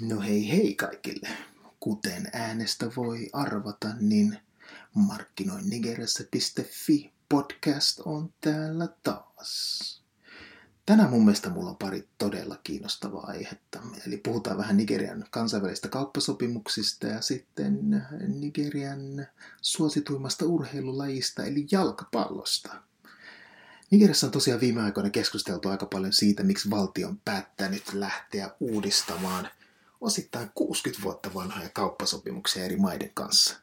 No hei hei kaikille. Kuten äänestä voi arvata, niin markkinoinnigeriassa.fi podcast on täällä taas. Tänään mun mielestä mulla on pari todella kiinnostavaa aihetta. Eli puhutaan vähän Nigerian kansainvälisistä kauppasopimuksista ja sitten Nigerian suosituimmasta urheilulajista eli jalkapallosta. Nigeriassa on tosiaan viime aikoina keskusteltu aika paljon siitä, miksi valtio on päättänyt lähteä uudistamaan osittain 60 vuotta vanhoja kauppasopimuksia eri maiden kanssa.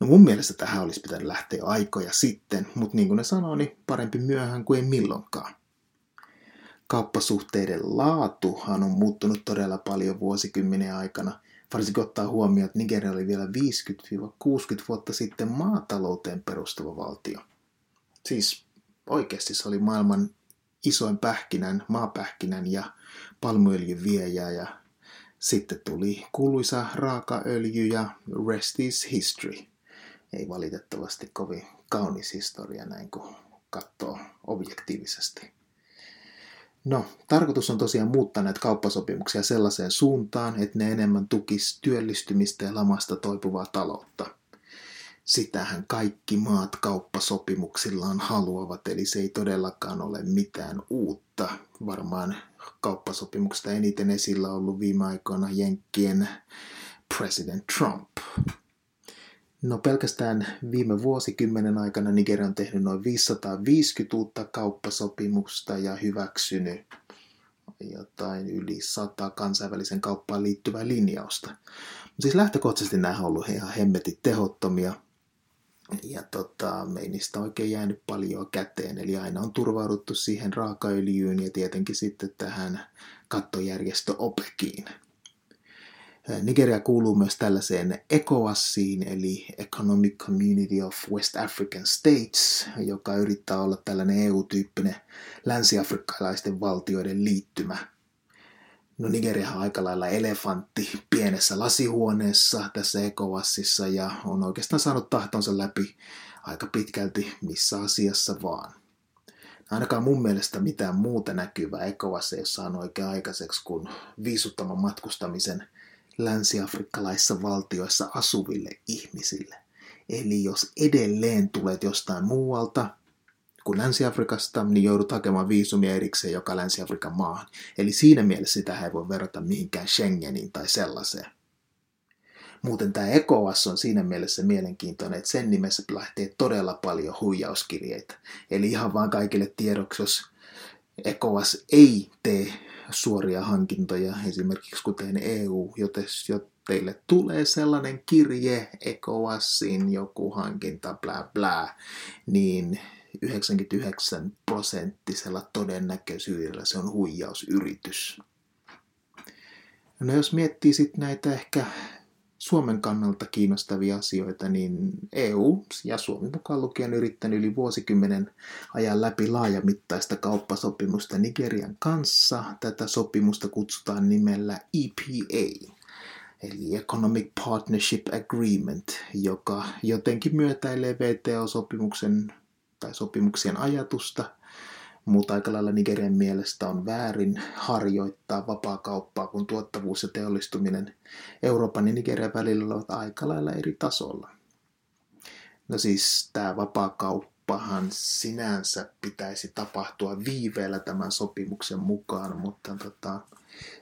No mun mielestä tähän olisi pitänyt lähteä aikoja sitten, mutta niin kuin ne sanoo, niin parempi myöhään kuin ei milloinkaan. Kauppasuhteiden laatuhan on muuttunut todella paljon vuosikymmenen aikana, varsinkin ottaa huomioon, että Nigeria oli vielä 50-60 vuotta sitten maatalouteen perustuva valtio. Siis oikeasti se oli maailman isoin pähkinän, maapähkinän ja palmuöljyn viejä ja sitten tuli kuuluisa raakaöljy ja rest is history. Ei valitettavasti kovin kaunis historia näin kun katsoo objektiivisesti. No, tarkoitus on tosiaan muuttaa näitä kauppasopimuksia sellaiseen suuntaan, että ne enemmän tukis työllistymistä ja lamasta toipuvaa taloutta – sitähän kaikki maat kauppasopimuksillaan haluavat, eli se ei todellakaan ole mitään uutta. Varmaan kauppasopimuksesta eniten esillä ollut viime aikoina Jenkkien president Trump. No pelkästään viime vuosikymmenen aikana Nigeria on tehnyt noin 550 uutta kauppasopimusta ja hyväksynyt jotain yli sata kansainvälisen kauppaan liittyvää linjausta. Mutta siis lähtökohtaisesti nämä on ollut ihan hemmetit tehottomia – ja tota, ei niistä oikein jäänyt paljon käteen, eli aina on turvauduttu siihen raakaöljyyn ja tietenkin sitten tähän kattojärjestö OPECiin. Nigeria kuuluu myös tällaiseen ECOWASiin, eli Economic Community of West African States, joka yrittää olla tällainen EU-tyyppinen länsiafrikkalaisten valtioiden liittymä – No Nigeria on aika lailla elefantti pienessä lasihuoneessa tässä Ekovassissa ja on oikeastaan saanut tahtonsa läpi aika pitkälti missä asiassa vaan. Ainakaan mun mielestä mitään muuta näkyvää Ekovassa ei ole saanut oikein aikaiseksi kuin viisuttaman matkustamisen länsiafrikkalaisissa valtioissa asuville ihmisille. Eli jos edelleen tulet jostain muualta, kuin Länsi-Afrikasta, niin joudut hakemaan viisumia erikseen joka Länsi-Afrikan maahan. Eli siinä mielessä sitä ei voi verrata mihinkään Schengeniin tai sellaiseen. Muuten tämä ECOWAS on siinä mielessä mielenkiintoinen, että sen nimessä lähtee todella paljon huijauskirjeitä. Eli ihan vaan kaikille tiedoksi, jos ECOWAS ei tee suoria hankintoja, esimerkiksi kuten EU, joten teille tulee sellainen kirje, ECOWASin joku hankinta, bla bla, niin 99 prosenttisella todennäköisyydellä se on huijausyritys. No jos miettii sitten näitä ehkä Suomen kannalta kiinnostavia asioita, niin EU ja Suomi mukaan lukien yrittänyt yli vuosikymmenen ajan läpi laajamittaista kauppasopimusta Nigerian kanssa. Tätä sopimusta kutsutaan nimellä EPA, eli Economic Partnership Agreement, joka jotenkin myötäilee VTO-sopimuksen tai sopimuksien ajatusta, mutta aika lailla Nigerian mielestä on väärin harjoittaa vapaa kauppaa, kun tuottavuus ja teollistuminen Euroopan ja Nigerian välillä ovat aika lailla eri tasolla. No siis tämä vapaakauppahan sinänsä pitäisi tapahtua viiveellä tämän sopimuksen mukaan, mutta tota,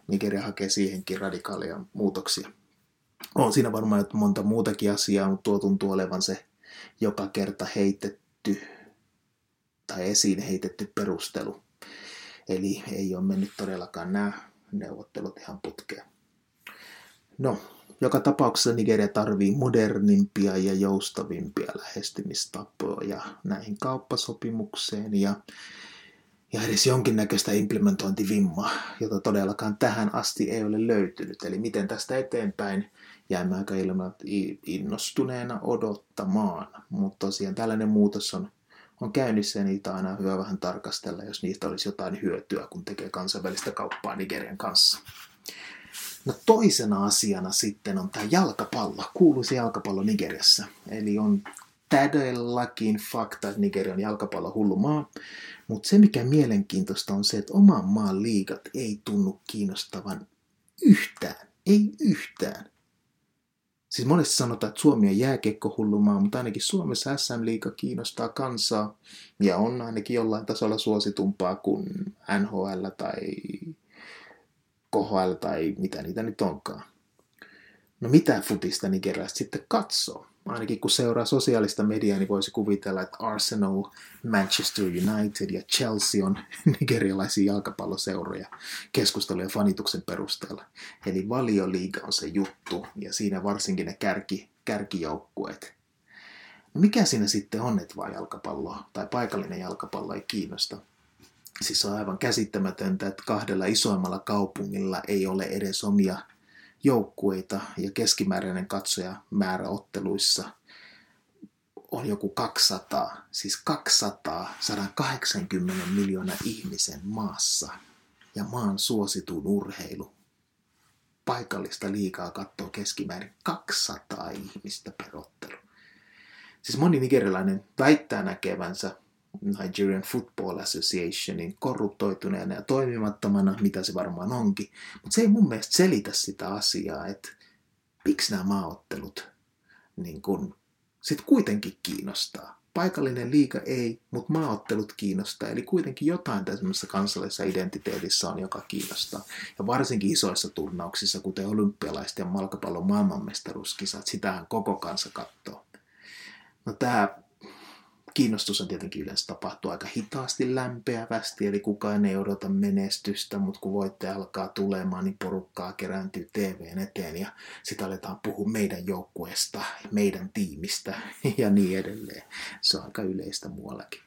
Nigeria hakee siihenkin radikaaleja muutoksia. On siinä varmaan monta muutakin asiaa, mutta tuo tuntuu olevan se joka kerta heitetty tai esiin heitetty perustelu. Eli ei ole mennyt todellakaan nämä neuvottelut ihan putkeen. No, joka tapauksessa Nigeria tarvii modernimpia ja joustavimpia lähestymistapoja näihin kauppasopimukseen ja, ja edes jonkinnäköistä implementointivimmaa, jota todellakaan tähän asti ei ole löytynyt. Eli miten tästä eteenpäin jäämme aika ilman innostuneena odottamaan. Mutta tosiaan tällainen muutos on on käynnissä ja niitä on aina hyvä vähän tarkastella, jos niistä olisi jotain hyötyä, kun tekee kansainvälistä kauppaa Nigerian kanssa. No toisena asiana sitten on tämä jalkapallo, kuuluisa jalkapallo Nigeriassa. Eli on todellakin fakta, että Nigeria on jalkapallo hullu maa. Mutta se mikä mielenkiintoista on se, että oman maan liigat ei tunnu kiinnostavan yhtään. Ei yhtään. Siis monesti sanotaan, että Suomi on jääkiekkohullumaa, mutta ainakin Suomessa SM-liiga kiinnostaa kansaa ja on ainakin jollain tasolla suositumpaa kuin NHL tai KHL tai mitä niitä nyt onkaan. No mitä futista Nigeriasta sitten katsoo? Ainakin kun seuraa sosiaalista mediaa, niin voisi kuvitella, että Arsenal, Manchester United ja Chelsea on nigerialaisia jalkapalloseuroja keskustelujen fanituksen perusteella. Eli valioliiga on se juttu, ja siinä varsinkin ne kärki, kärkijoukkueet. No mikä siinä sitten on, että vaan jalkapallo tai paikallinen jalkapallo ei kiinnosta? Siis on aivan käsittämätöntä, että kahdella isoimmalla kaupungilla ei ole edes omia joukkueita ja keskimääräinen katsoja määrä otteluissa on joku 200, siis 200, 180 miljoonaa ihmisen maassa ja maan suosituin urheilu. Paikallista liikaa katsoo keskimäärin 200 ihmistä per ottelu. Siis moni nigerilainen väittää näkevänsä Nigerian Football Associationin korruptoituneena ja toimimattomana, mitä se varmaan onkin. Mutta se ei mun mielestä selitä sitä asiaa, että miksi nämä maaottelut niin kun, sit kuitenkin kiinnostaa. Paikallinen liika ei, mutta maaottelut kiinnostaa. Eli kuitenkin jotain tässä kansallisessa identiteetissä on, joka kiinnostaa. Ja varsinkin isoissa turnauksissa, kuten olympialaiset ja malkapallon maailmanmestaruuskisat, sitähän koko kansa katsoo. No tämä kiinnostus on tietenkin yleensä tapahtuu aika hitaasti lämpeävästi, eli kukaan ei odota menestystä, mutta kun voitte alkaa tulemaan, niin porukkaa kerääntyy TVn eteen ja sitten aletaan puhua meidän joukkueesta, meidän tiimistä ja niin edelleen. Se on aika yleistä muuallakin.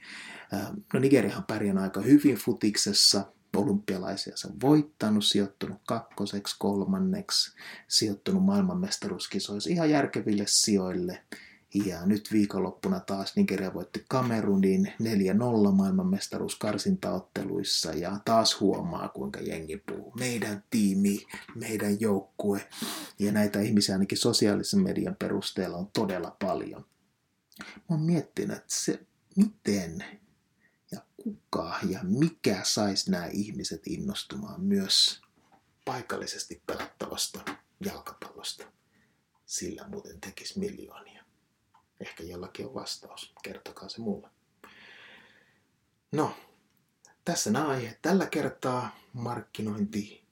Ähm, no Nigeriahan pärjän aika hyvin futiksessa, olympialaisia se on voittanut, sijoittunut kakkoseksi, kolmanneksi, sijoittunut maailmanmestaruuskisoissa ihan järkeville sijoille – ja nyt viikonloppuna taas Nigeria voitti Kamerunin 4-0 maailmanmestaruus karsintaotteluissa ja taas huomaa, kuinka jengi puhuu. Meidän tiimi, meidän joukkue ja näitä ihmisiä ainakin sosiaalisen median perusteella on todella paljon. Mä oon miettinyt, että se miten ja kuka ja mikä saisi nämä ihmiset innostumaan myös paikallisesti pelattavasta jalkapallosta. Sillä muuten tekisi miljoonia. Ehkä jollakin on vastaus. Kertokaa se mulle. No, tässä nämä aiheet. Tällä kertaa markkinointi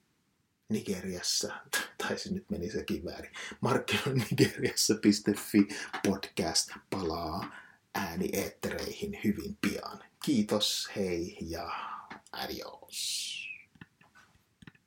Nigeriassa, tai se nyt meni sekin väärin, markkinointinigeriassa.fi podcast palaa äänieettereihin hyvin pian. Kiitos, hei ja adios.